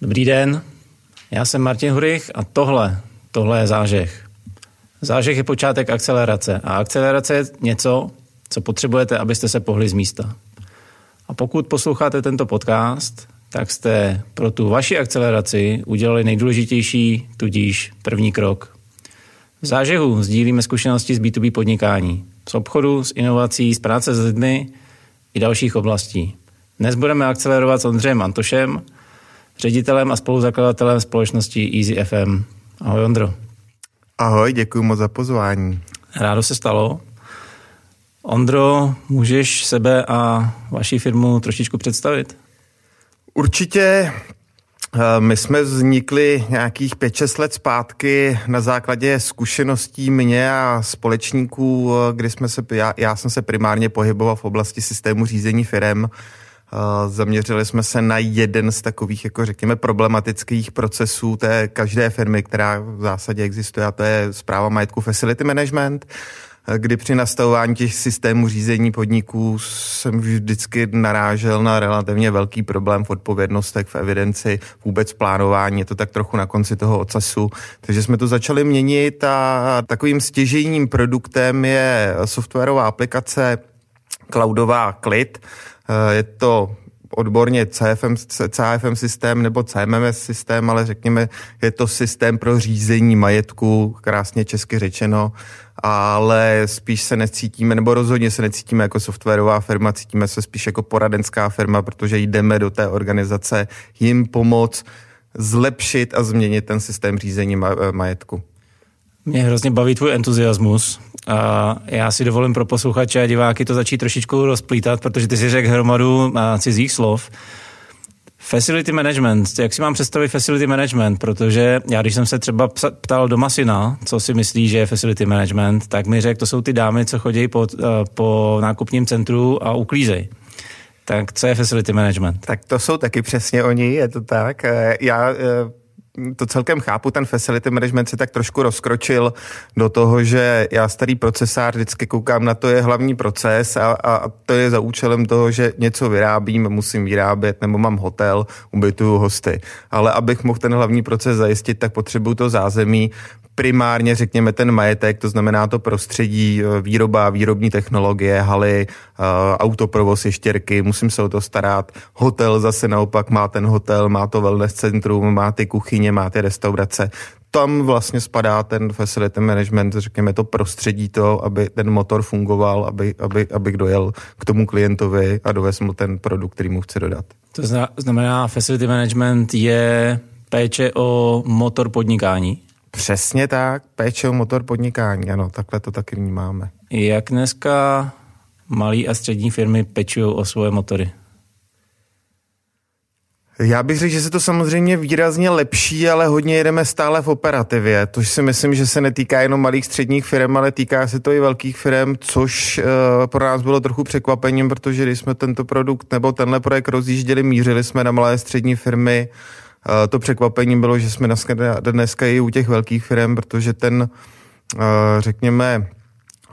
Dobrý den, já jsem Martin Hurich a tohle, tohle je zážeh. Zážeh je počátek akcelerace a akcelerace je něco, co potřebujete, abyste se pohli z místa. A pokud posloucháte tento podcast, tak jste pro tu vaši akceleraci udělali nejdůležitější, tudíž první krok. V zážehu sdílíme zkušenosti z B2B podnikání, z obchodu, z inovací, z práce s lidmi i dalších oblastí. Dnes budeme akcelerovat s Ondřejem Antošem, ředitelem a spoluzakladatelem společnosti Easy FM. Ahoj Ondro. Ahoj, děkuji moc za pozvání. Rádo se stalo. Ondro, můžeš sebe a vaši firmu trošičku představit? Určitě. Eh, my jsme vznikli nějakých 5-6 let zpátky na základě zkušeností mě a společníků, eh, kdy jsme se, já, já jsem se primárně pohyboval v oblasti systému řízení firem Zaměřili jsme se na jeden z takových, jako řekněme, problematických procesů té každé firmy, která v zásadě existuje, a to je zpráva majetku facility management kdy při nastavování těch systémů řízení podniků jsem vždycky narážel na relativně velký problém v odpovědnostech, v evidenci, vůbec plánování, je to tak trochu na konci toho ocasu. Takže jsme to začali měnit a takovým stěžejním produktem je softwarová aplikace cloudová Klid, je to odborně CFM, CFM systém nebo CMMS systém, ale řekněme, je to systém pro řízení majetku, krásně česky řečeno, ale spíš se necítíme, nebo rozhodně se necítíme jako softwarová firma, cítíme se spíš jako poradenská firma, protože jdeme do té organizace jim pomoct zlepšit a změnit ten systém řízení majetku. Mě hrozně baví tvůj entuziasmus. Já si dovolím pro posluchače a diváky to začít trošičku rozplítat, protože ty si řekl hromadu cizích slov. Facility management, jak si mám představit facility management, protože já když jsem se třeba ptal doma syna, co si myslí, že je facility management, tak mi řekl, to jsou ty dámy, co chodí po, eh, po nákupním centru a uklízej. Tak co je facility management? Tak to jsou taky přesně oni, je to tak. Eh, já eh, to celkem chápu, ten facility management se tak trošku rozkročil do toho, že já starý procesář vždycky koukám na to je hlavní proces a, a to je za účelem toho, že něco vyrábím, musím vyrábět, nebo mám hotel, ubytuju hosty. Ale abych mohl ten hlavní proces zajistit, tak potřebuju to zázemí, primárně, řekněme, ten majetek, to znamená to prostředí, eh, výroba, výrobní technologie, haly, eh, autoprovoz, ještěrky, musím se o to starat. Hotel zase naopak má ten hotel, má to wellness centrum, má ty kuchyně, má ty restaurace. Tam vlastně spadá ten facility management, řekněme to prostředí to, aby ten motor fungoval, aby, aby, aby dojel k tomu klientovi a dovez mu ten produkt, který mu chce dodat. To znamená, facility management je péče o motor podnikání? Přesně tak, péče o motor podnikání, ano, takhle to taky vnímáme. Jak dneska malí a střední firmy pečují o svoje motory? Já bych řekl, že se to samozřejmě výrazně lepší, ale hodně jedeme stále v operativě. To si myslím, že se netýká jenom malých středních firm, ale týká se to i velkých firm, což uh, pro nás bylo trochu překvapením, protože když jsme tento produkt nebo tenhle projekt rozjížděli, mířili jsme na malé střední firmy, to překvapení bylo, že jsme dneska, dneska i u těch velkých firm, protože ten, řekněme,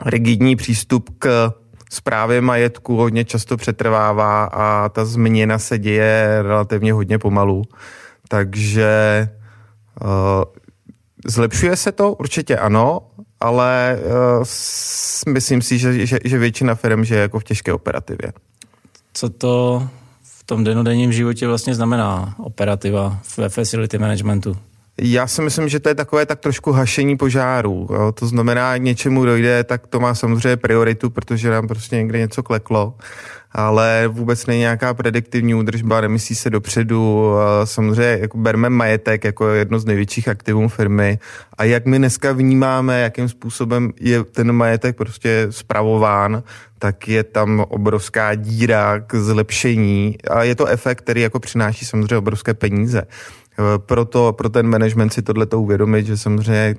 rigidní přístup k zprávě majetku hodně často přetrvává a ta změna se děje relativně hodně pomalu. Takže zlepšuje se to? Určitě ano, ale myslím si, že, že, že většina firm je jako v těžké operativě. Co to tom denodenním životě vlastně znamená operativa ve facility managementu? Já si myslím, že to je takové tak trošku hašení požáru. Jo. To znamená, něčemu dojde, tak to má samozřejmě prioritu, protože nám prostě někde něco kleklo ale vůbec není nějaká prediktivní údržba, nemyslí se dopředu. Samozřejmě jako berme majetek jako jedno z největších aktivů firmy a jak my dneska vnímáme, jakým způsobem je ten majetek prostě spravován, tak je tam obrovská díra k zlepšení a je to efekt, který jako přináší samozřejmě obrovské peníze. Proto pro ten management si tohle to uvědomit, že samozřejmě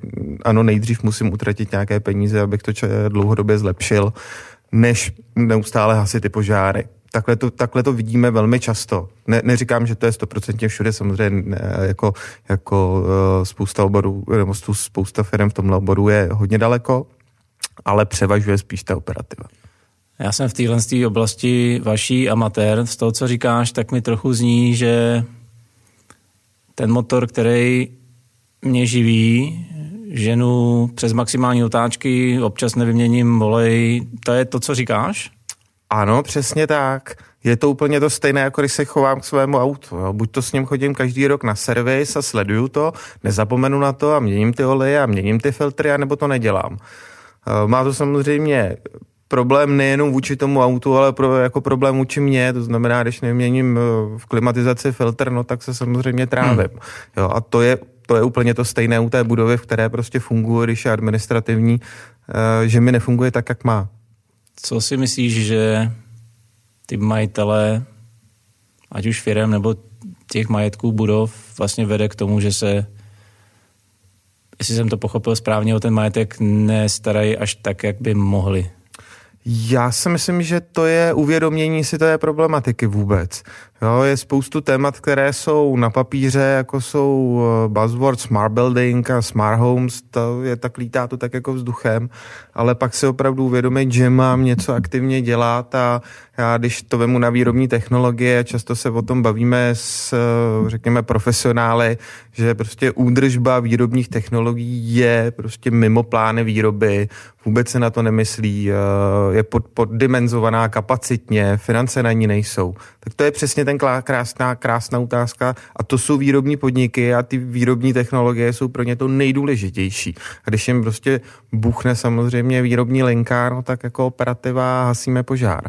ano, nejdřív musím utratit nějaké peníze, abych to dlouhodobě zlepšil než neustále hasit ty požáry. Takhle to, takhle to vidíme velmi často. Ne, neříkám, že to je stoprocentně všude, samozřejmě ne, jako, jako uh, spousta oborů, nebo spousta firm v tomhle oboru je hodně daleko, ale převažuje spíš ta operativa. Já jsem v téhle oblasti vaší amatér. Z toho, co říkáš, tak mi trochu zní, že ten motor, který mě živí, ženu přes maximální otáčky, občas nevyměním volej, to je to, co říkáš? Ano, přesně tak. Je to úplně to stejné, jako když se chovám k svému autu. Jo. Buď to s ním chodím každý rok na servis a sleduju to, nezapomenu na to a měním ty oleje a měním ty filtry, anebo to nedělám. Eh, má to samozřejmě problém nejenom vůči tomu autu, ale pro, jako problém vůči mně, to znamená, když neměním eh, v klimatizaci filtr, no tak se samozřejmě trávím. Hmm. Jo, a to je, to je úplně to stejné u té budovy, v které prostě funguje, když je administrativní, eh, že mi nefunguje tak, jak má. Co si myslíš, že ty majitele, ať už firem nebo těch majetků budov, vlastně vede k tomu, že se, jestli jsem to pochopil správně, o ten majetek nestarají až tak, jak by mohli? Já si myslím, že to je uvědomění si té problematiky vůbec. Jo, je spoustu témat, které jsou na papíře, jako jsou eh, buzzwords smart building a smart homes, to je tak lítá to tak jako vzduchem, ale pak si opravdu uvědomit, že mám něco aktivně dělat a já, když to vemu na výrobní technologie, často se o tom bavíme s, eh, řekněme, profesionály, že prostě údržba výrobních technologií je prostě mimo plány výroby, vůbec se na to nemyslí, eh, je pod, poddimenzovaná kapacitně, finance na ní nejsou. Tak to je přesně ten krásná, krásná otázka a to jsou výrobní podniky a ty výrobní technologie jsou pro ně to nejdůležitější. A když jim prostě buchne samozřejmě výrobní linka, no tak jako operativa hasíme požár.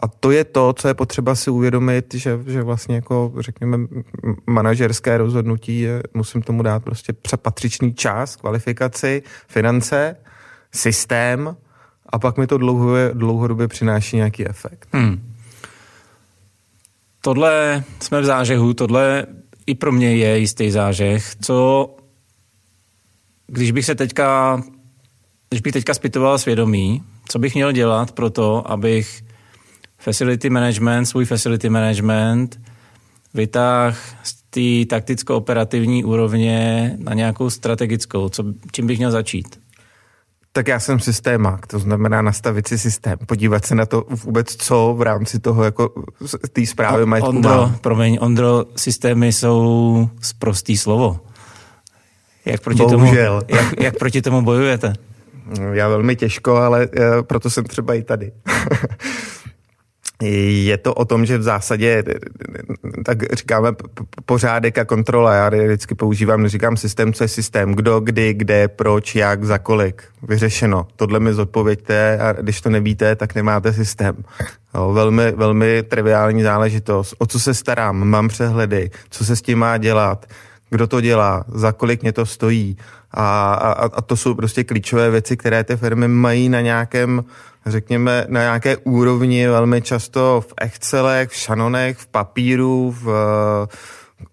A to je to, co je potřeba si uvědomit, že, že vlastně jako, řekněme, manažerské rozhodnutí je, musím tomu dát prostě patřičný čas, kvalifikaci, finance, systém a pak mi to dlouhodobě, dlouhodobě přináší nějaký efekt. Hmm tohle jsme v zážehu, tohle i pro mě je jistý zážeh. Co, když bych se teďka, když bych teďka zpytoval svědomí, co bych měl dělat pro to, abych facility management, svůj facility management vytáhl z té takticko-operativní úrovně na nějakou strategickou, co, čím bych měl začít? Tak já jsem systémák, to znamená nastavit si systém, podívat se na to vůbec, co v rámci toho jako té zprávy majetku Ondro, mám. promiň, Ondro, systémy jsou prostý slovo. Jak proti, Bohužel. tomu, jak, jak proti tomu bojujete? Já velmi těžko, ale uh, proto jsem třeba i tady. Je to o tom, že v zásadě, tak říkáme pořádek a kontrola. Já vždycky používám, neříkám systém, co je systém. Kdo, kdy, kde, proč, jak, za kolik. Vyřešeno. Tohle mi zodpověďte a když to nevíte, tak nemáte systém. Jo, velmi, velmi triviální záležitost. O co se starám? Mám přehledy. Co se s tím má dělat? Kdo to dělá? Za kolik mě to stojí? A, a, a to jsou prostě klíčové věci, které ty firmy mají na nějakém řekněme, na nějaké úrovni, velmi často v Excelech, v Shannonech, v papíru, v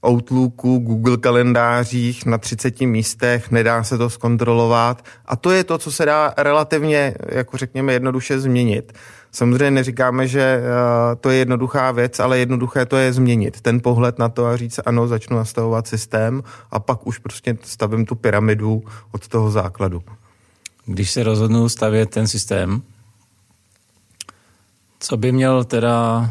Outlooku, Google kalendářích na 30 místech, nedá se to zkontrolovat a to je to, co se dá relativně, jako řekněme, jednoduše změnit. Samozřejmě neříkáme, že eh, to je jednoduchá věc, ale jednoduché to je změnit. Ten pohled na to a říct, ano, začnu nastavovat systém a pak už prostě stavím tu pyramidu od toho základu. Když se rozhodnu stavět ten systém, co by měl teda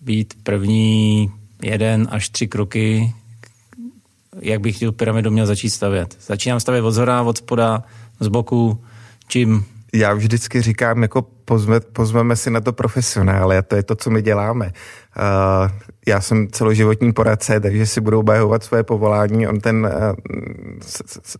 být první jeden až tři kroky, jak bych tu pyramidu měl začít stavět? Začínám stavět od zhora, od spoda, z boku, čím? Já vždycky říkám, jako pozve, pozveme si na to profesionály a to je to, co my děláme. Uh, já jsem celoživotní poradce, takže si budou obhajovat své povolání. On ten uh,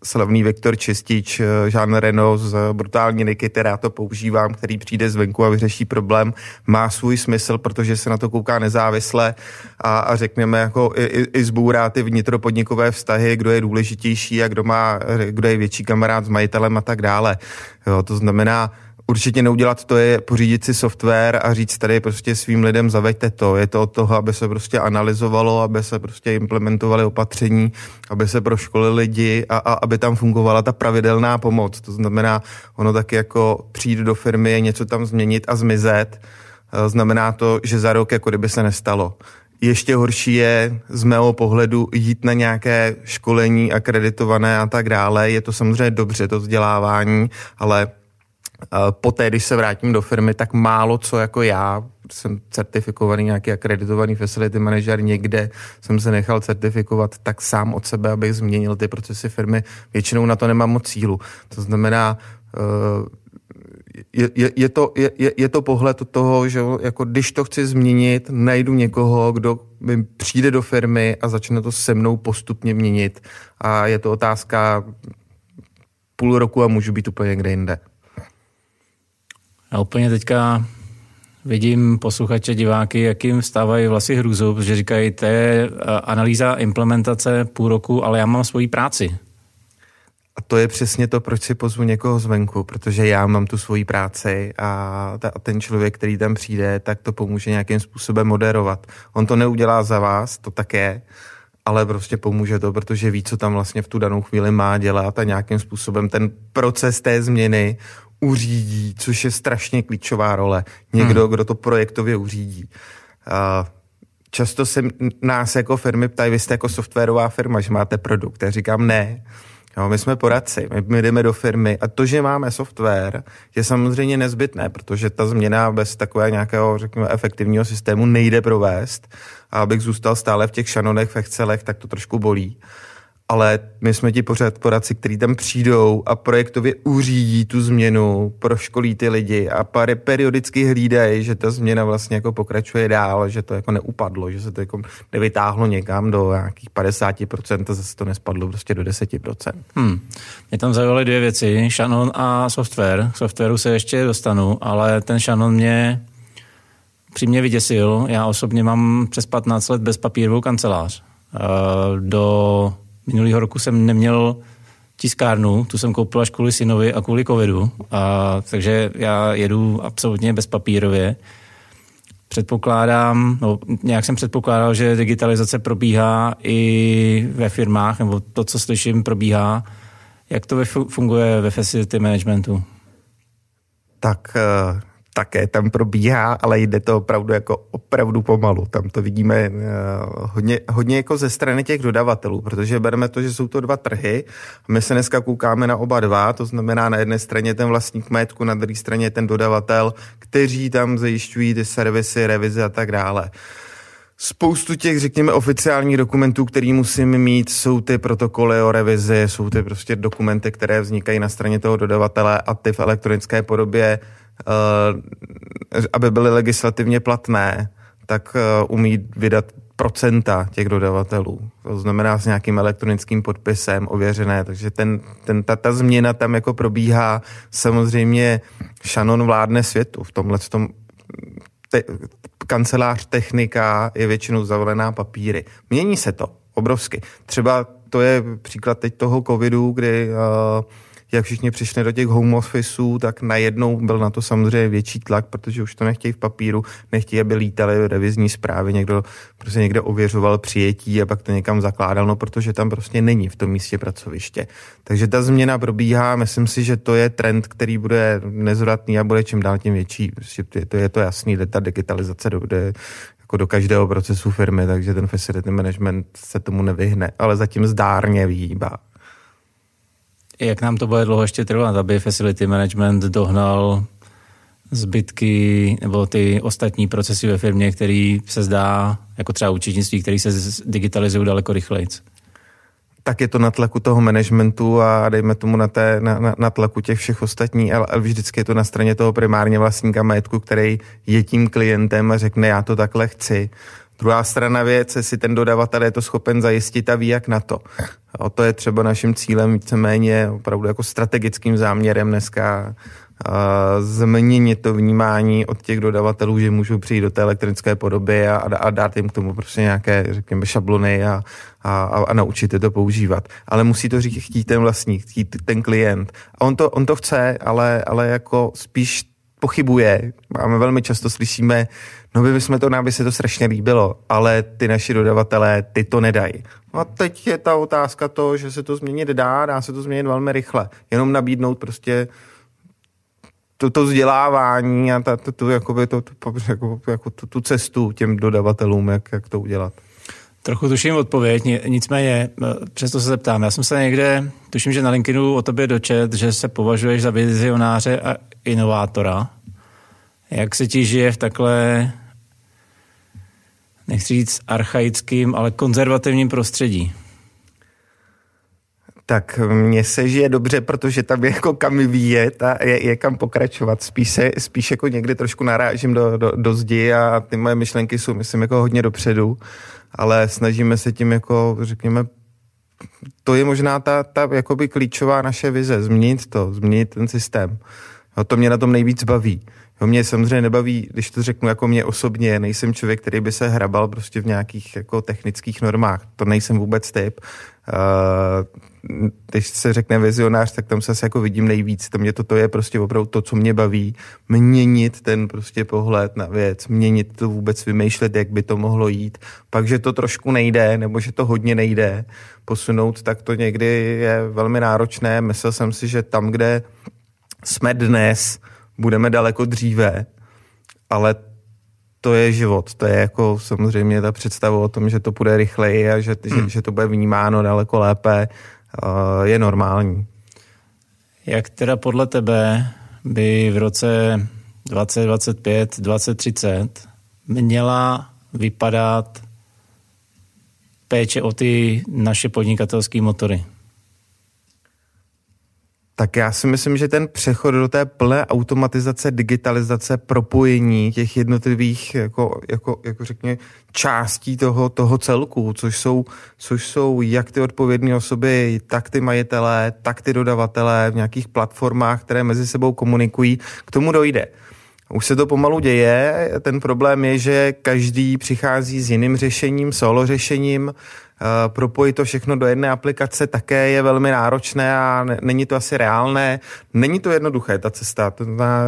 slavný Viktor Čistič, uh, Jean Reno z Brutální Niky, která to používám, který přijde zvenku a vyřeší problém, má svůj smysl, protože se na to kouká nezávisle a, a řekněme, jako i, i, i zbůrá ty vnitropodnikové vztahy, kdo je důležitější a kdo má, kdo je větší kamarád s majitelem a tak dále. Jo, to znamená, určitě neudělat to je pořídit si software a říct tady prostě svým lidem zaveďte to. Je to od toho, aby se prostě analyzovalo, aby se prostě implementovaly opatření, aby se proškolili lidi a, a aby tam fungovala ta pravidelná pomoc. To znamená, ono taky jako přijít do firmy něco tam změnit a zmizet. E, znamená to, že za rok jako kdyby se nestalo. Ještě horší je z mého pohledu jít na nějaké školení akreditované a tak dále. Je to samozřejmě dobře, to vzdělávání, ale poté, když se vrátím do firmy, tak málo co jako já jsem certifikovaný nějaký akreditovaný facility manager někde, jsem se nechal certifikovat tak sám od sebe, abych změnil ty procesy firmy. Většinou na to nemám moc cílu. To znamená, je, je, je, to, je, je to pohled toho, že jako když to chci změnit, najdu někoho, kdo mi přijde do firmy a začne to se mnou postupně měnit. A je to otázka půl roku a můžu být úplně někde jinde. A úplně teďka vidím posluchače, diváky, jakým stávají vlasy hrůzou, protože říkají, to je eh, analýza implementace půl roku, ale já mám svoji práci. A to je přesně to, proč si pozvu někoho zvenku, protože já mám tu svoji práci a, a ten člověk, který tam přijde, tak to pomůže nějakým způsobem moderovat. On to neudělá za vás, to tak je, ale prostě pomůže to, protože ví, co tam vlastně v tu danou chvíli má dělat a nějakým způsobem ten proces té změny uřídí, což je strašně klíčová role. Někdo, hmm. kdo to projektově uřídí. Uh, často se nás jako firmy ptají, vy jste jako softwarová firma, že máte produkt. Já říkám ne, Jo, my jsme poradci, my, my jdeme do firmy a to, že máme software, je samozřejmě nezbytné, protože ta změna bez takového nějakého, řekněme, efektivního systému nejde provést. A abych zůstal stále v těch šanonech, v Excelech, tak to trošku bolí ale my jsme ti pořád poradci, kteří tam přijdou a projektově uřídí tu změnu, proškolí ty lidi a pary periodicky hlídají, že ta změna vlastně jako pokračuje dál, že to jako neupadlo, že se to jako nevytáhlo někam do nějakých 50% a zase to nespadlo prostě do 10%. Hmm. Mě tam zaujaly dvě věci, Shannon a software. K softwaru se ještě dostanu, ale ten Shannon mě přímě vyděsil. Já osobně mám přes 15 let bez papírovou kancelář. Eh, do Minulýho roku jsem neměl tiskárnu, tu jsem koupil až kvůli synovi a kvůli covidu, a, takže já jedu absolutně bezpapírově. Předpokládám, no, nějak jsem předpokládal, že digitalizace probíhá i ve firmách, nebo to, co slyším, probíhá. Jak to funguje ve facility managementu? Tak eh, také tam probíhá, ale jde to opravdu jako opravdu pomalu. Tam to vidíme uh, hodně, hodně jako ze strany těch dodavatelů, protože bereme to, že jsou to dva trhy. My se dneska koukáme na oba dva, to znamená na jedné straně ten vlastník majetku, na druhé straně ten dodavatel, kteří tam zajišťují ty servisy, revize a tak dále. Spoustu těch, řekněme, oficiálních dokumentů, který musím mít, jsou ty protokoly o revizi, jsou ty prostě dokumenty, které vznikají na straně toho dodavatele a ty v elektronické podobě Eh, aby byly legislativně platné, tak eh, umí vydat procenta těch dodavatelů. To znamená s nějakým elektronickým podpisem ověřené, takže ten, ten, ta, ta změna tam jako probíhá. Samozřejmě Shannon vládne světu v tomhle tom te, kancelář technika je většinou zavolená papíry. Mění se to obrovsky. Třeba to je příklad teď toho covidu, kdy uh, jak všichni přišli do těch home officeů, tak najednou byl na to samozřejmě větší tlak, protože už to nechtějí v papíru, nechtějí, aby lítali revizní zprávy, někdo prostě někde ověřoval přijetí a pak to někam zakládal, no protože tam prostě není v tom místě pracoviště. Takže ta změna probíhá, myslím si, že to je trend, který bude nezvratný a bude čím dál tím větší. Prostě je to, je to jasný, že ta digitalizace jde jako do každého procesu firmy, takže ten facility management se tomu nevyhne, ale zatím zdárně vyhýbá. Jak nám to bude dlouho ještě trvat, aby facility management dohnal zbytky nebo ty ostatní procesy ve firmě, který se zdá, jako třeba účetnictví, který se digitalizují daleko rychleji? tak je to na tlaku toho managementu a dejme tomu na, té, na, na, na tlaku těch všech ostatních, ale, ale vždycky je to na straně toho primárně vlastníka majetku, který je tím klientem a řekne, já to takhle chci. Druhá strana věc, jestli ten dodavatel je to schopen zajistit a ví, jak na to. O to je třeba naším cílem víceméně opravdu jako strategickým záměrem dneska změnit to vnímání od těch dodavatelů, že můžou přijít do té elektronické podoby a, a dát jim k tomu prostě nějaké, řekněme, šablony a, a, a naučit je to používat. Ale musí to říct, chtít ten vlastník, chtít ten klient. A on to, on to chce, ale, ale jako spíš pochybuje. Máme velmi často slyšíme, no by jsme to, nám by se to strašně líbilo, ale ty naši dodavatelé, ty to nedají. No a teď je ta otázka to, že se to změnit dá, dá se to změnit velmi rychle. Jenom nabídnout prostě to, to vzdělávání a ta, to, to, jakoby to, to, jako, jako tu, tu cestu těm dodavatelům, jak, jak to udělat. Trochu tuším odpověď, nicméně přesto se zeptám. Já jsem se někde, tuším, že na LinkedInu o tobě dočet, že se považuješ za vizionáře a inovátora. Jak se ti žije v takhle, nechci říct archaickým, ale konzervativním prostředí? Tak mně se žije dobře, protože tam je jako kam vyvíjet a je, je kam pokračovat. Spíš, se, spíš jako někdy trošku narážím do, do, do zdi a ty moje myšlenky jsou, myslím, jako hodně dopředu, ale snažíme se tím jako, řekněme, to je možná ta, ta jakoby klíčová naše vize, změnit to, změnit ten systém. No, to mě na tom nejvíc baví. Jo, mě samozřejmě nebaví, když to řeknu jako mě osobně, nejsem člověk, který by se hrabal prostě v nějakých jako technických normách. To nejsem vůbec typ. Uh, když se řekne vizionář, tak tam se jako vidím nejvíc. To mě toto je prostě opravdu to, co mě baví. Měnit ten prostě pohled na věc, měnit to vůbec, vymýšlet, jak by to mohlo jít. Pak, že to trošku nejde, nebo že to hodně nejde posunout, tak to někdy je velmi náročné. Myslel jsem si, že tam, kde jsme dnes, budeme daleko dříve, ale to je život. To je jako samozřejmě ta představa o tom, že to bude rychleji a že, hmm. že, že to bude vnímáno daleko lépe, uh, je normální. Jak teda podle tebe by v roce 2025, 2030 měla vypadat péče o ty naše podnikatelské motory? Tak já si myslím, že ten přechod do té plné automatizace, digitalizace, propojení těch jednotlivých, jako, jako, jako řekně, částí toho, toho celku, což jsou, což jsou jak ty odpovědné osoby, tak ty majitelé, tak ty dodavatelé v nějakých platformách, které mezi sebou komunikují, k tomu dojde. Už se to pomalu děje, ten problém je, že každý přichází s jiným řešením, solo řešením, Eh, propojit to všechno do jedné aplikace také je velmi náročné a není to asi reálné. Není to jednoduché, ta cesta. Znamená,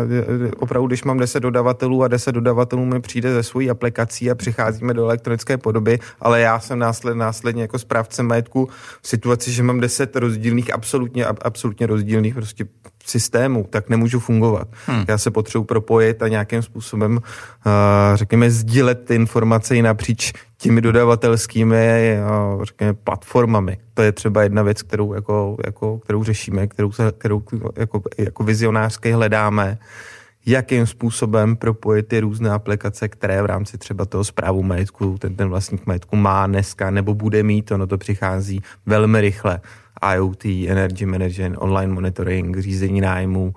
eh, opravdu, když mám 10 dodavatelů a 10 dodavatelů mi přijde ze svojí aplikací a přicházíme do elektronické podoby, ale já jsem následně, následně jako správce majetku v situaci, že mám 10 rozdílných, absolutně, absolutně rozdílných prostě systémů, tak nemůžu fungovat. Hmm. Já se potřebuji propojit a nějakým způsobem, uh, řekněme, sdílet ty informace i napříč těmi dodavatelskými uh, řekněme, platformami. To je třeba jedna věc, kterou, jako, jako, kterou řešíme, kterou, se, kterou jako, jako vizionářské hledáme jakým způsobem propojit ty různé aplikace, které v rámci třeba toho zprávu majetku ten, ten vlastník majetku má dneska nebo bude mít, ono to přichází velmi rychle. IoT, Energy Management, online monitoring, řízení nájmu, uh,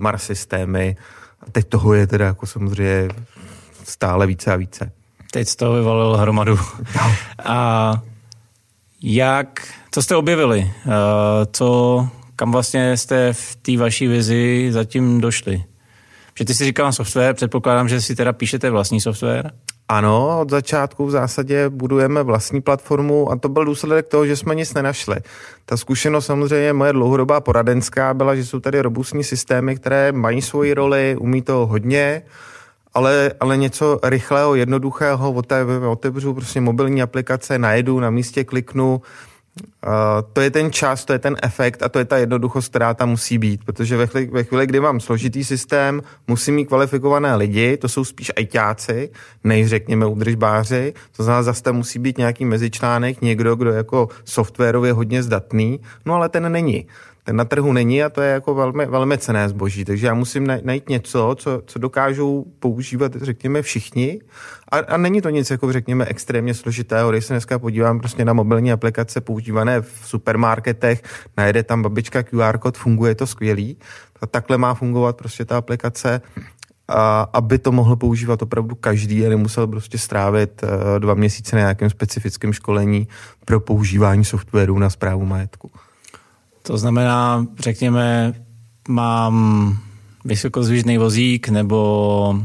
Mars systémy. A teď toho je teda jako samozřejmě stále více a více. Teď z toho vyvalil hromadu. No. A jak, co jste objevili? Uh, co, kam vlastně jste v té vaší vizi zatím došli? Že ty si říkal software, předpokládám, že si teda píšete vlastní software? Ano, od začátku v zásadě budujeme vlastní platformu a to byl důsledek toho, že jsme nic nenašli. Ta zkušenost samozřejmě moje dlouhodobá poradenská byla, že jsou tady robustní systémy, které mají svoji roli, umí to hodně, ale, ale něco rychlého, jednoduchého, otevřu prostě mobilní aplikace, najedu, na místě kliknu, to je ten čas, to je ten efekt a to je ta jednoduchost, která tam musí být, protože ve chvíli, ve chvíli, kdy mám složitý systém, musím mít kvalifikované lidi, to jsou spíš ajťáci, než řekněme udržbáři, to znamená, zase tam musí být nějaký mezičlánek, někdo, kdo jako softwarově hodně zdatný, no ale ten není na trhu není a to je jako velmi, velmi cené zboží. Takže já musím najít něco, co, co dokážou používat, řekněme, všichni. A, a není to nic, jako řekněme, extrémně složitého. Když se dneska podívám prostě na mobilní aplikace používané v supermarketech, najde tam babička QR kód, funguje to skvělý. A takhle má fungovat prostě ta aplikace a aby to mohl používat opravdu každý a nemusel prostě strávit uh, dva měsíce na nějakém specifickém školení pro používání softwaru na zprávu majetku. To znamená, řekněme, mám vysokozvížný vozík nebo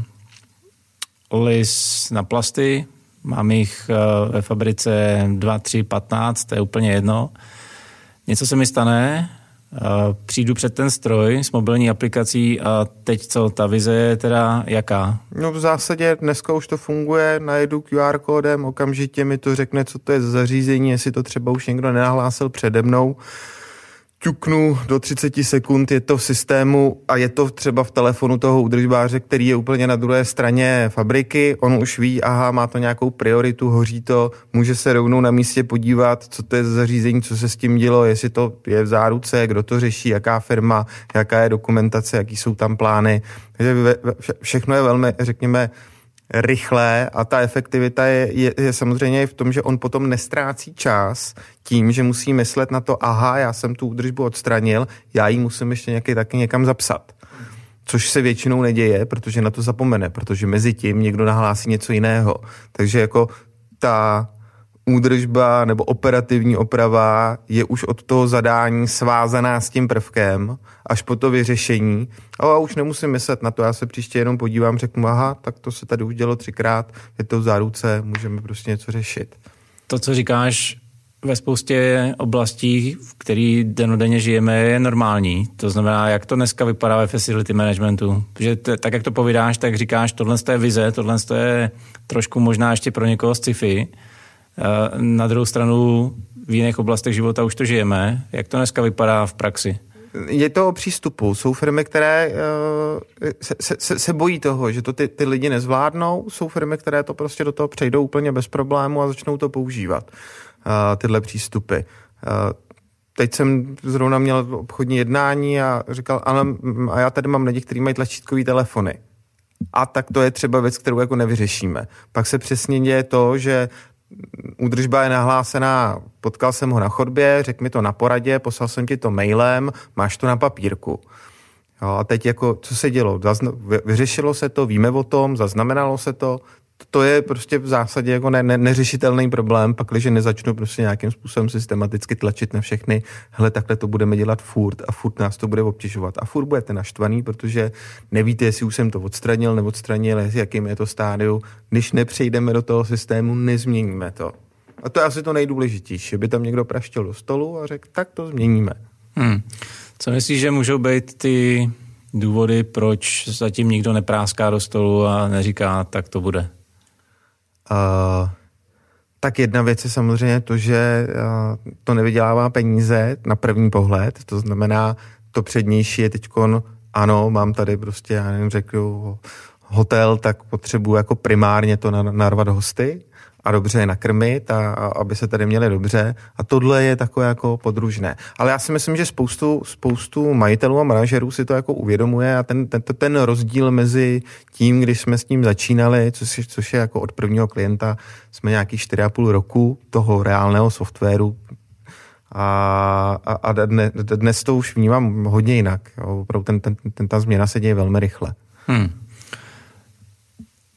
lis na plasty, mám jich eh, ve fabrice 2, 3, 15, to je úplně jedno. Něco se mi stane, eh, přijdu před ten stroj s mobilní aplikací a teď co, ta vize je teda jaká? No v zásadě dneska už to funguje, najedu QR kódem, okamžitě mi to řekne, co to je za zařízení, jestli to třeba už někdo nenahlásil přede mnou ťuknu do 30 sekund, je to v systému a je to třeba v telefonu toho údržbáře, který je úplně na druhé straně fabriky, on už ví, aha, má to nějakou prioritu, hoří to, může se rovnou na místě podívat, co to je za zařízení, co se s tím dělo, jestli to je v záruce, kdo to řeší, jaká firma, jaká je dokumentace, jaký jsou tam plány. Takže všechno je velmi, řekněme, rychlé a ta efektivita je, je, je samozřejmě i v tom, že on potom nestrácí čas tím, že musí myslet na to, aha, já jsem tu údržbu odstranil, já ji musím ještě nějaký, taky někam zapsat. Což se většinou neděje, protože na to zapomene, protože mezi tím někdo nahlásí něco jiného. Takže jako ta údržba nebo operativní oprava je už od toho zadání svázaná s tím prvkem až po to vyřešení. A už nemusím myslet na to, já se příště jenom podívám, řeknu, aha, tak to se tady už dělo třikrát, je to v záruce, můžeme prostě něco řešit. To, co říkáš, ve spoustě oblastí, v který denodenně žijeme, je normální. To znamená, jak to dneska vypadá ve facility managementu. Že t- tak, jak to povídáš, tak říkáš, tohle je vize, tohle je trošku možná ještě pro někoho sci-fi, na druhou stranu v jiných oblastech života už to žijeme. Jak to dneska vypadá v praxi? Je to o přístupu. Jsou firmy, které uh, se, se, se bojí toho, že to ty, ty lidi nezvládnou. Jsou firmy, které to prostě do toho přejdou úplně bez problému a začnou to používat, uh, tyhle přístupy. Uh, teď jsem zrovna měl obchodní jednání a říkal, ale a já tady mám lidi, kteří mají tlačítkový telefony. A tak to je třeba věc, kterou jako nevyřešíme. Pak se přesně děje to, že údržba je nahlásená, potkal jsem ho na chodbě, řekl mi to na poradě, poslal jsem ti to mailem, máš to na papírku. Jo, a teď jako, co se dělo? Zazna, vyřešilo se to, víme o tom, zaznamenalo se to, to je prostě v zásadě jako ne, ne, neřešitelný problém, pak když nezačnu prostě nějakým způsobem systematicky tlačit na všechny, hele, takhle to budeme dělat furt a furt nás to bude obtěžovat a furt budete naštvaný, protože nevíte, jestli už jsem to odstranil, neodstranil, jakým je to stádiu. Když nepřejdeme do toho systému, nezměníme to. A to je asi to nejdůležitější, by tam někdo praštil do stolu a řekl, tak to změníme. Hmm. Co myslíš, že můžou být ty důvody, proč zatím nikdo nepráská do stolu a neříká, tak to bude? Uh, tak jedna věc je samozřejmě to, že uh, to nevydělává peníze na první pohled, to znamená, to přednější je teď ano, mám tady prostě, já nevím, řeknu, hotel, tak potřebuji jako primárně to narvat hosty a dobře je nakrmit a, a aby se tady měli dobře. A tohle je takové jako podružné. Ale já si myslím, že spoustu, spoustu majitelů a manažerů si to jako uvědomuje a ten, ten, ten rozdíl mezi tím, když jsme s tím začínali, což, což je jako od prvního klienta, jsme nějaký 4,5 roku toho reálného softwaru a, a, a dne, dnes to už vnímám hodně jinak. Opravdu ten, ten, ten, ta změna se děje velmi rychle. Hmm.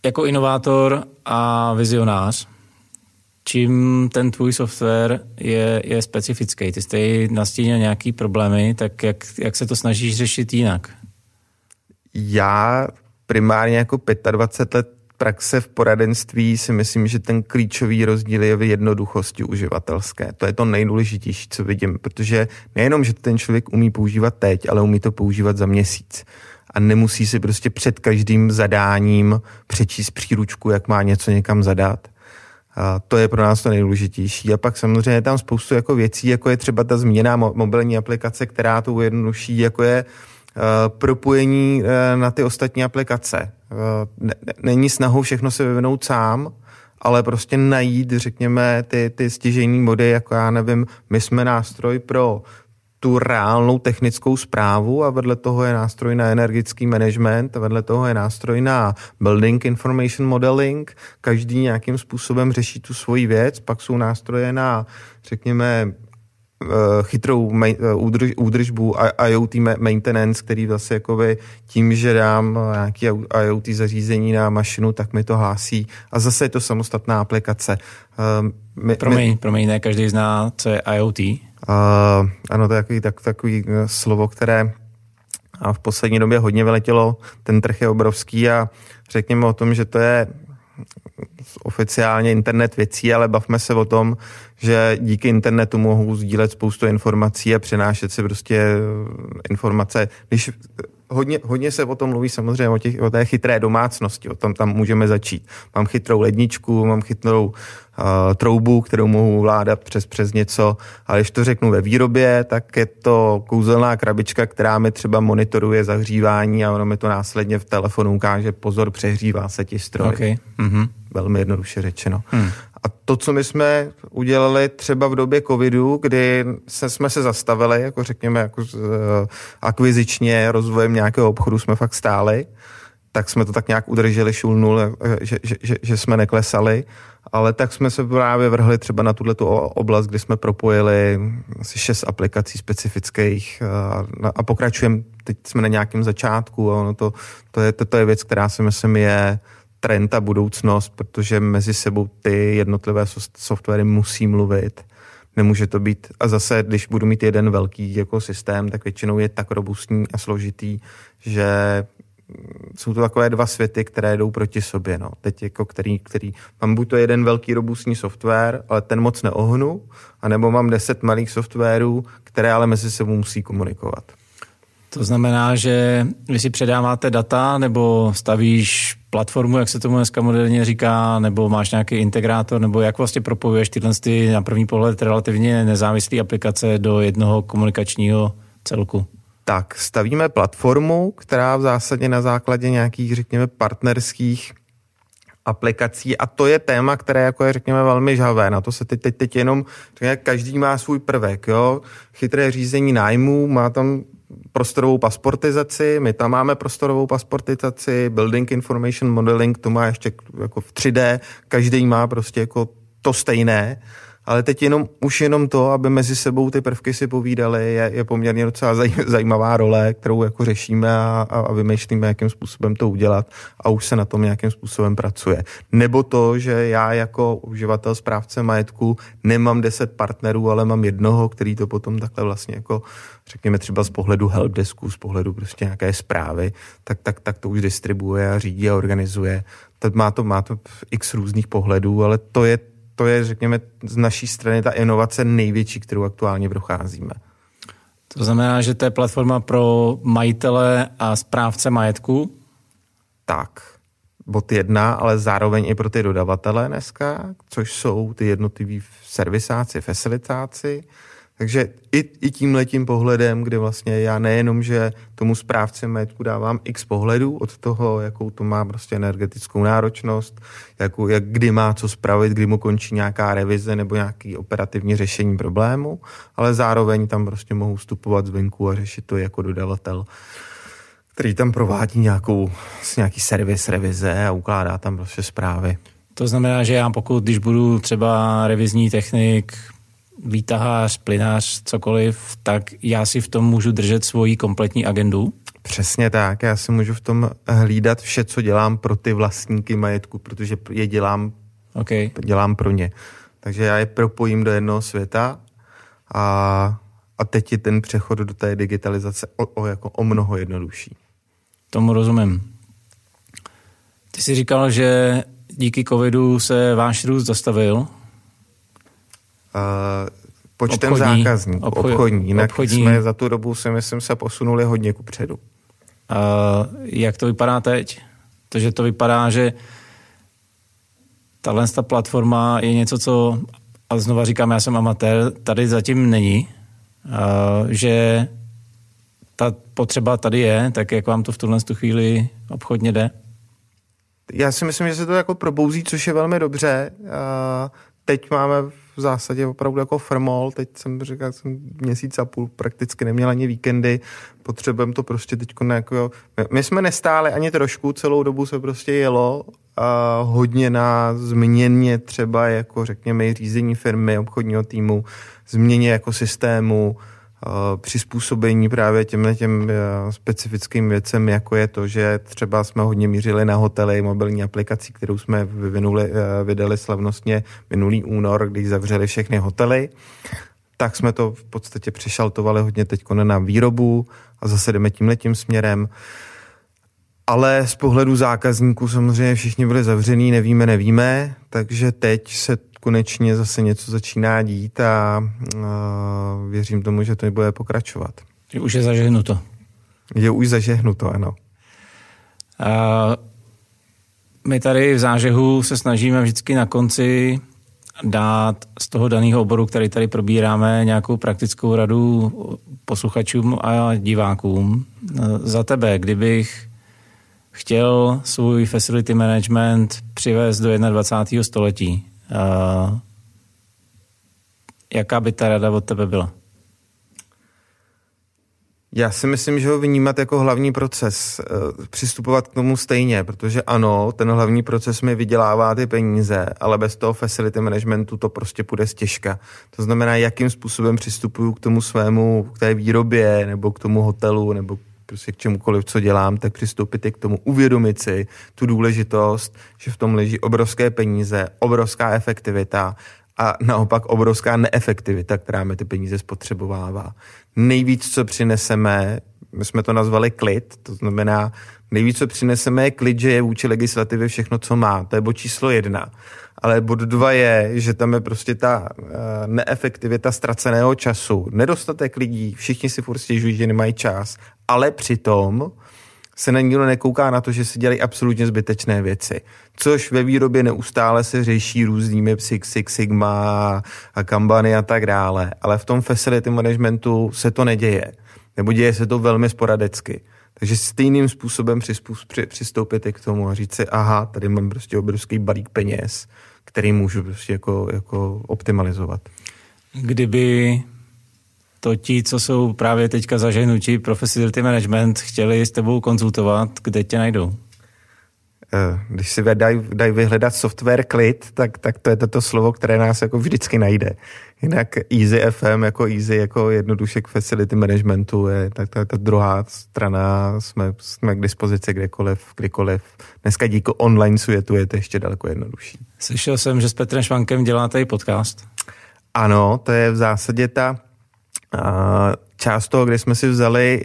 Jako inovátor a vizionář, čím ten tvůj software je, je specifický. Ty jsi nastínil nějaký problémy, tak jak, jak se to snažíš řešit jinak? Já primárně jako 25 let praxe v poradenství si myslím, že ten klíčový rozdíl je v jednoduchosti uživatelské. To je to nejdůležitější, co vidím, protože nejenom, že ten člověk umí používat teď, ale umí to používat za měsíc. A nemusí si prostě před každým zadáním přečíst příručku, jak má něco někam zadat a to je pro nás to nejdůležitější. A pak samozřejmě je tam spoustu jako věcí, jako je třeba ta změna mobilní aplikace, která to ujednoduší, jako je uh, propojení uh, na ty ostatní aplikace. Uh, není snahou všechno se vyvinout sám, ale prostě najít, řekněme, ty, ty stěžení body, jako já nevím, my jsme nástroj pro tu reálnou technickou zprávu a vedle toho je nástroj na energický management, a vedle toho je nástroj na building information modeling. Každý nějakým způsobem řeší tu svoji věc, pak jsou nástroje na, řekněme, chytrou eh, údrž, údržbu IoT maintenance, který vlastně jakoby tím, že dám nějaký IoT zařízení na mašinu, tak mi to hlásí. A zase je to samostatná aplikace. Eh, my, promiň, my, promiň, ne každý zná, co je IoT. Uh, ano, to je takový, tak, takový eh, slovo, které a v poslední době hodně vyletělo. Ten trh je obrovský a řekněme o tom, že to je oficiálně internet věcí, ale bavme se o tom, že díky internetu mohou sdílet spoustu informací a přenášet si prostě informace. Když hodně, hodně se o tom mluví samozřejmě o, těch, o té chytré domácnosti, o tom tam můžeme začít. Mám chytrou ledničku, mám chytrou troubu, kterou mohu vládat přes, přes něco, ale když to řeknu ve výrobě, tak je to kouzelná krabička, která mi třeba monitoruje zahřívání a ono mi to následně v telefonu ukáže, pozor, přehřívá se ti stroj. Okay. Mm-hmm. Velmi jednoduše řečeno. Hmm. A to, co my jsme udělali třeba v době covidu, kdy se, jsme se zastavili, jako řekněme, jako uh, akvizičně rozvojem nějakého obchodu jsme fakt stáli, tak jsme to tak nějak udrželi šul nul, eh, že, že, že, že jsme neklesali, ale tak jsme se právě vrhli třeba na tuto oblast, kdy jsme propojili asi šest aplikací specifických a, eh, a pokračujeme, teď jsme na nějakém začátku a ono to, to, je, to, to je věc, která si myslím je trend a budoucnost, protože mezi sebou ty jednotlivé softwary musí mluvit. Nemůže to být, a zase, když budu mít jeden velký jako systém, tak většinou je tak robustní a složitý, že jsou to takové dva světy, které jdou proti sobě. No. Teď jako který, který, mám buď to jeden velký robustní software, ale ten moc neohnu, anebo mám deset malých softwarů, které ale mezi sebou musí komunikovat. To znamená, že vy si předáváte data nebo stavíš platformu, jak se tomu dneska moderně říká, nebo máš nějaký integrátor, nebo jak vlastně propojuješ tyhle ty na první pohled relativně nezávislé aplikace do jednoho komunikačního celku? Tak, stavíme platformu, která v zásadě na základě nějakých, řekněme, partnerských aplikací a to je téma, které jako je, řekněme, velmi žhavé. Na to se teď, teď, teď jenom, řekněme, každý má svůj prvek, jo. Chytré řízení nájmu, má tam prostorovou pasportizaci, my tam máme prostorovou pasportizaci, building information modeling, to má ještě jako v 3D, každý má prostě jako to stejné ale teď jenom, už jenom to, aby mezi sebou ty prvky si povídali, je, je poměrně docela zaj, zajímavá role, kterou jako řešíme a, a, a vymýšlíme, jakým způsobem to udělat a už se na tom nějakým způsobem pracuje. Nebo to, že já jako uživatel správce majetku nemám deset partnerů, ale mám jednoho, který to potom takhle vlastně jako řekněme třeba z pohledu helpdesku, z pohledu prostě nějaké zprávy, tak, tak, tak to už distribuje a řídí a organizuje. Tak má to, má to x různých pohledů, ale to je to je, řekněme, z naší strany ta inovace největší, kterou aktuálně procházíme. To znamená, že to je platforma pro majitele a správce majetku? Tak, bod jedna, ale zároveň i pro ty dodavatele dneska, což jsou ty jednotliví servisáci, facilitáci, takže i, i tím letím pohledem, kdy vlastně já nejenom, že tomu správci majetku dávám x pohledů od toho, jakou to má prostě energetickou náročnost, jakou, jak, kdy má co spravit, kdy mu končí nějaká revize nebo nějaký operativní řešení problému, ale zároveň tam prostě mohu vstupovat zvenku a řešit to jako dodavatel který tam provádí nějakou, nějaký servis, revize a ukládá tam prostě zprávy. To znamená, že já pokud, když budu třeba revizní technik, výtahář, plynář, cokoliv, tak já si v tom můžu držet svoji kompletní agendu? Přesně tak, já si můžu v tom hlídat vše, co dělám pro ty vlastníky majetku, protože je dělám, okay. dělám pro ně. Takže já je propojím do jednoho světa a, a teď je ten přechod do té digitalizace o, o, jako o mnoho jednodušší. Tomu rozumím. Ty jsi říkal, že díky covidu se váš růst zastavil počtem obchodní, zákazníků, obchod, obchodní. Jinak obchodní. jsme za tu dobu si myslím se posunuli hodně ku předu. Uh, jak to vypadá teď? Takže to vypadá, že tahle ta platforma je něco, co, a znova říkám, já jsem amatér, tady zatím není, uh, že ta potřeba tady je, tak jak vám to v tuhle chvíli obchodně jde? Já si myslím, že se to jako probouzí, což je velmi dobře. Uh, teď máme v zásadě opravdu jako firmol, teď jsem říkal, jsem měsíc a půl prakticky neměl ani víkendy, potřebujeme to prostě teď jako, my jsme nestáli ani trošku, celou dobu se prostě jelo a hodně na změně třeba jako řekněme řízení firmy, obchodního týmu, změně jako systému, přizpůsobení právě těmhle těm e, specifickým věcem, jako je to, že třeba jsme hodně mířili na hotely, mobilní aplikací, kterou jsme vyvinuli, e, vydali slavnostně minulý únor, když zavřeli všechny hotely, tak jsme to v podstatě přešaltovali hodně teď na výrobu a zase jdeme tímhle tím směrem. Ale z pohledu zákazníků samozřejmě všichni byli zavřený, nevíme, nevíme, takže teď se konečně zase něco začíná dít a, a věřím tomu, že to bude pokračovat. Už je zažehnuto. Je už zažehnuto, ano. A my tady v zážehu se snažíme vždycky na konci dát z toho daného oboru, který tady probíráme, nějakou praktickou radu posluchačům a divákům. Za tebe, kdybych chtěl svůj facility management přivést do 21. století, jaká by ta rada od tebe byla? Já si myslím, že ho vnímat jako hlavní proces, eh, přistupovat k tomu stejně, protože ano, ten hlavní proces mi vydělává ty peníze, ale bez toho facility managementu to prostě půjde stěžka. To znamená, jakým způsobem přistupuju k tomu svému, k té výrobě, nebo k tomu hotelu, nebo prostě k čemukoliv, co dělám, tak přistoupit i k tomu, uvědomit si tu důležitost, že v tom leží obrovské peníze, obrovská efektivita a naopak obrovská neefektivita, která mi ty peníze spotřebovává. Nejvíc, co přineseme, my jsme to nazvali klid, to znamená, nejvíc, co přineseme je klid, že je vůči legislativě všechno, co má. To je bod číslo jedna. Ale bod dva je, že tam je prostě ta uh, neefektivita ztraceného času. Nedostatek lidí, všichni si furt stěžují, že nemají čas, ale přitom se na nikdo nekouká na to, že se dělají absolutně zbytečné věci. Což ve výrobě neustále se řeší různými Six, Six Sigma a Kanbany a tak dále. Ale v tom facility managementu se to neděje. Nebo děje se to velmi sporadicky. Takže stejným způsobem přistoupit k tomu a říct si, aha, tady mám prostě obrovský balík peněz, který můžu prostě jako, jako optimalizovat. Kdyby to ti, co jsou právě teďka zaženutí pro facility management, chtěli s tebou konzultovat, kde tě najdou? Eh, když si dají daj vyhledat software klid, tak, tak to je to slovo, které nás jako vždycky najde. Jinak Easy FM jako Easy, jako jednoduše k facility managementu je tak to je ta druhá strana, jsme, jsme k dispozici kdekoliv, kdykoliv. Dneska díky online světu je to ještě daleko jednodušší. Slyšel jsem, že s Petrem Švankem děláte i podcast. Ano, to je v zásadě ta část toho, kde jsme si vzali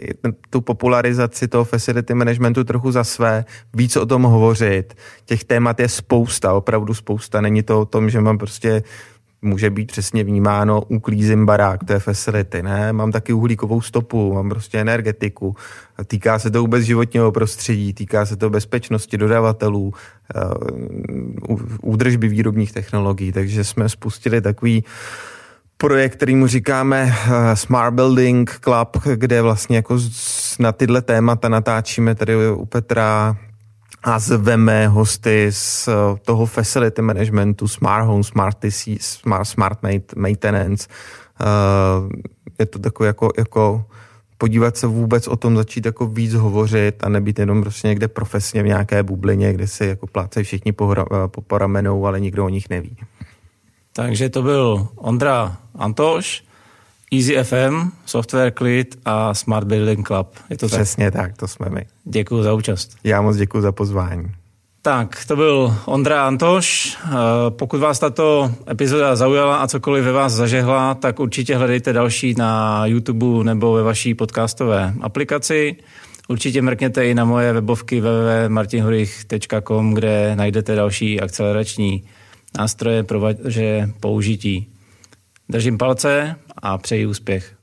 tu popularizaci toho facility managementu trochu za své, víc o tom hovořit. Těch témat je spousta, opravdu spousta. Není to o tom, že mám prostě může být přesně vnímáno, uklízím barák, to je facility, ne? Mám taky uhlíkovou stopu, mám prostě energetiku, týká se to vůbec životního prostředí, týká se to bezpečnosti dodavatelů, eh, údržby výrobních technologií, takže jsme spustili takový projekt, který mu říkáme eh, Smart Building Club, kde vlastně jako na tyhle témata natáčíme tady u Petra a zveme hosty z eh, toho facility managementu, smart home, smart TC, smart, smart maintenance. Eh, je to takové jako, jako podívat se vůbec o tom, začít jako víc hovořit a nebýt jenom prostě někde profesně v nějaké bublině, kde si jako plácají všichni po, po, po ramenou, ale nikdo o nich neví. Takže to byl Ondra Antoš, Easy FM, Software Clid a Smart Building Club. Je to Přesně tak? tak, to jsme my. Děkuji za účast. Já moc děkuji za pozvání. Tak, to byl Ondra Antoš. Eh, pokud vás tato epizoda zaujala a cokoliv ve vás zažehla, tak určitě hledejte další na YouTube nebo ve vaší podcastové aplikaci. Určitě mrkněte i na moje webovky www.martinhurich.com, kde najdete další akcelerační nástroje pro vaše použití. Držím palce a přeji úspěch.